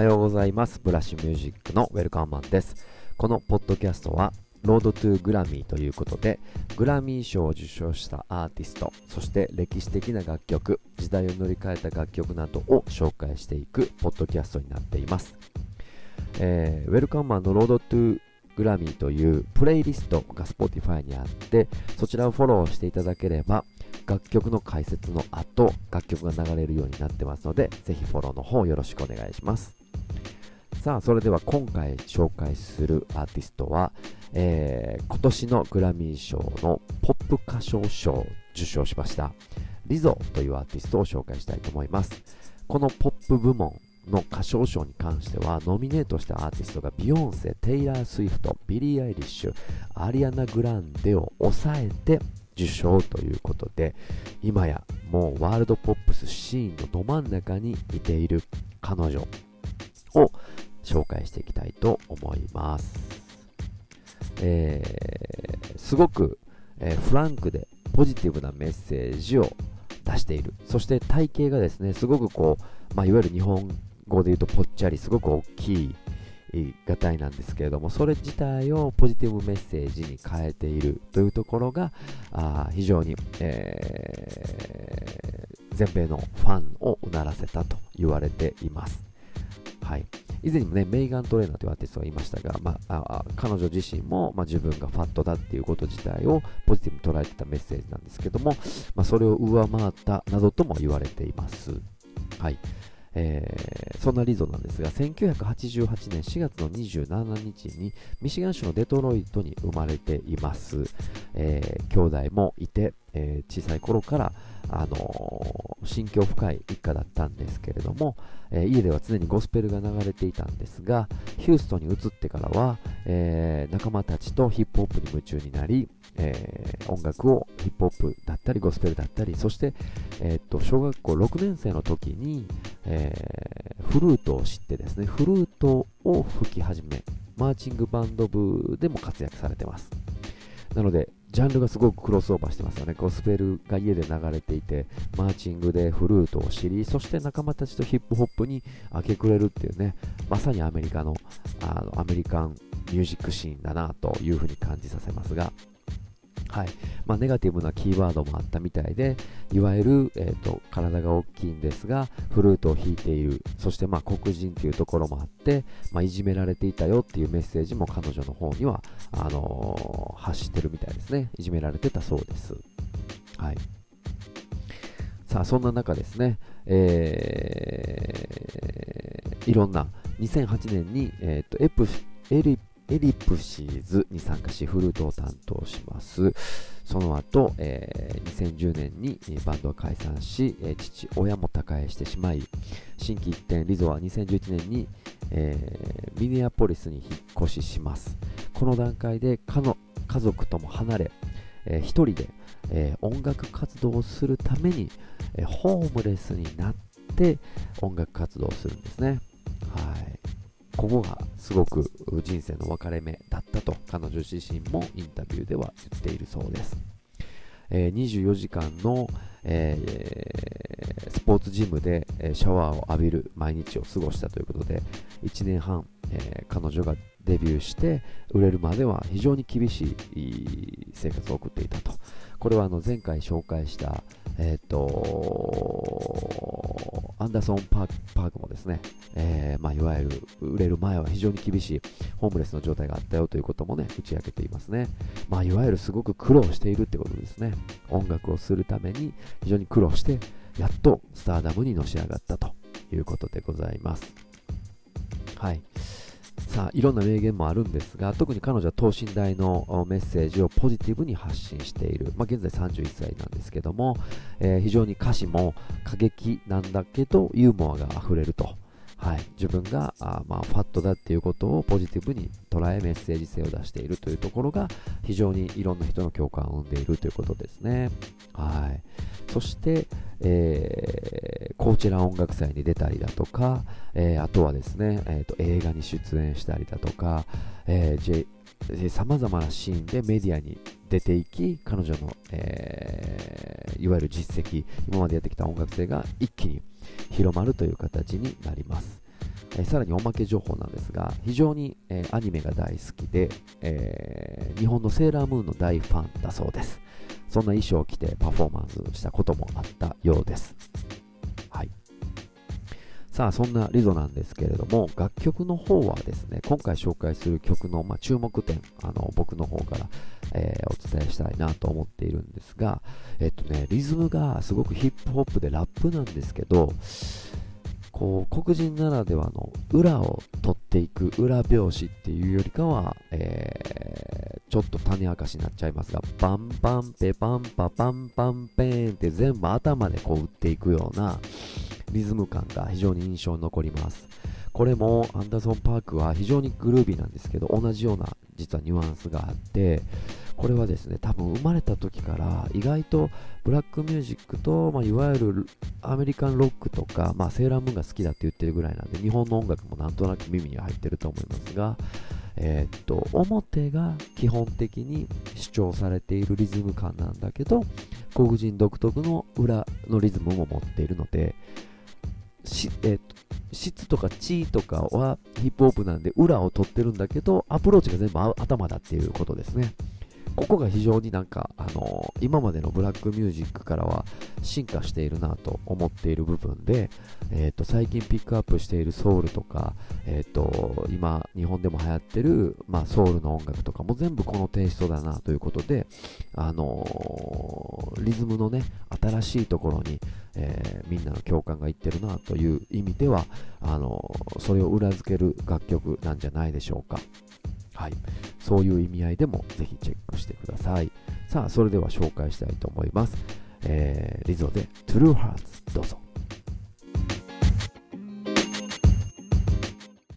はようございます。ブラッシュミュージックのウェルカムマンです。このポッドキャストはロードトゥグラミーということでグラミー賞を受賞したアーティストそして歴史的な楽曲時代を乗り換えた楽曲などを紹介していくポッドキャストになっています、えー、ウェルカムマンのロードトゥグラミーというプレイリストが Spotify にあってそちらをフォローしていただければ楽曲の解説の後楽曲が流れるようになってますのでぜひフォローの方よろしくお願いします。さあそれでは今回紹介するアーティストは、えー、今年のグラミー賞のポップ歌唱賞を受賞しましたリゾというアーティストを紹介したいと思います。このポップ部門の歌唱賞に関してはノミネートしたアーティストがビヨンセ、テイラー・スウィフト、ビリー・アイリッシュ、アリアナ・グランデを抑えて受賞ということで今やもうワールドポップスシーンのど真ん中にいている彼女。紹介していきたいと思います、えー、すごく、えー、フランクでポジティブなメッセージを出している。そして体型がですねすごくこう、まあ、いわゆる日本語で言うとぽっちゃりすごく大きいがたいなんですけれどもそれ自体をポジティブメッセージに変えている。というところがあ非常に、えー、全米のファンをうならせたと言われています。はい、以前にもね、メイガン・トレーナーというアーティストがいましたが、まあ、あ彼女自身も、まあ、自分がファットだっていうこと自体をポジティブに捉えてたメッセージなんですけども、まあ、それを上回ったなどとも言われています。はい。えー、そんなリゾなんですが、1988年4月の27日にミシガン州のデトロイトに生まれています。えー、兄弟もいて、えー、小さい頃から、あのー、心境深い一家だったんですけれども、えー、家では常にゴスペルが流れていたんですが、ヒューストンに移ってからは、え、仲間たちとヒップホップに夢中になり、え、音楽をヒップホップだったりゴスペルだったり、そして、え、っと小学校6年生の時に、え、フルートを知ってですね、フルートを吹き始め、マーチングバンド部でも活躍されてます。なので、ジャンルがすごくクロスオーバーしてますよね。ゴスペルが家で流れていて、マーチングでフルートを知り、そして仲間たちとヒップホップに明け暮れるっていうね、まさにアメリカのあのアメリカンミュージックシーンだなというふうに感じさせますが、はいまあ、ネガティブなキーワードもあったみたいで、いわゆる、えーと、体が大きいんですが、フルートを弾いている、そしてまあ黒人というところもあって、まあ、いじめられていたよっていうメッセージも彼女の方にはあのー、発してるみたいですね。いじめられてたそうです。はいさあ、そんな中ですね、えー、いろんな2008年に、えーと、エプエリエリプシーズに参加し、フルートを担当します。その後、えー、2010年にバンドは解散し、えー、父親も他界してしまい、新規一転、リゾは2011年に、えー、ミネアポリスに引っ越しします。この段階で家の家族とも離れ、えー、一人で、えー、音楽活動をするために、えー、ホームレスになって音楽活動をするんですね。ここがすごく人生の分かれ目だったと彼女自身もインタビューでは言っているそうです。えー、24時間の、えー、スポーツジムで、シャワーを浴びる毎日を過ごしたということで1年半、えー、彼女がデビューして売れるまでは非常に厳しい生活を送っていたとこれはあの前回紹介した、えーと、アンダーソンパークもですね、えー、まあ、いわゆる売れる前は非常に厳しいホームレスの状態があったよということもね打ち明けていますね、まあ、いわゆるすごく苦労しているってことですね。音楽をするために非常に苦労してやっとスターダムにのし上がったということでございます。はい。さあいろんな名言もあるんですが特に彼女は等身大のメッセージをポジティブに発信している、まあ、現在31歳なんですけども、えー、非常に歌詞も過激なんだけどユーモアがあふれると。はい、自分があ、まあ、ファットだっていうことをポジティブに捉えメッセージ性を出しているというところが非常にいろんな人の共感を生んでいるということですね。はい、そして、えー、コーチェラ音楽祭に出たりだとか、えー、あとはですね、えーと、映画に出演したりだとか、えさまざまなシーンでメディアに出ていき彼女の、えー、いわゆる実績今までやってきた音楽性が一気に広まるという形になります。えー、さらにおまけ情報なんですが、非常に、えー、アニメが大好きで、えー、日本のセーラームーンの大ファンだそうです。そんな衣装を着てパフォーマンスしたこともあったようです。さあ、そんなリゾなんですけれども、楽曲の方はですね、今回紹介する曲の、まあ、注目点、あの僕の方から、えー、お伝えしたいなと思っているんですが、えっとね、リズムがすごくヒップホップでラップなんですけど、こう黒人ならではの裏を取っていく裏拍子っていうよりかは、えー、ちょっと種明かしになっちゃいますがパンパンペパンパパンパンペーンって全部頭でこう打っていくようなリズム感が非常に印象に残ります。これもアンダーソン・パークは非常にグルービーなんですけど同じような実はニュアンスがあってこれはですね、多分生まれた時から意外とブラックミュージックと、まあ、いわゆるアメリカンロックとか、まあ、セーラームーンが好きだって言ってるぐらいなんで、日本の音楽もなんとなく耳に入ってると思いますが、えー、っと、表が基本的に主張されているリズム感なんだけど、黒人独特の裏のリズムも持っているので、しえー、と質とか地とかはヒップホップなんで裏を取ってるんだけど、アプローチが全部頭だっていうことですね。ここが非常になんか、あのー、今までのブラックミュージックからは進化しているなと思っている部分で、えーと、最近ピックアップしているソウルとか、えーと、今日本でも流行ってる、まあ、ソウルの音楽とかも全部このテイストだなということで、あのー、リズムのね新しいところに、えー、みんなの共感がいってるなという意味ではあのそれを裏付ける楽曲なんじゃないでしょうか。はい、そういう意味合いでもぜひチェックしてください。さあ、それでは紹介したいと思います。えー、リゾで True Hearts どうぞ。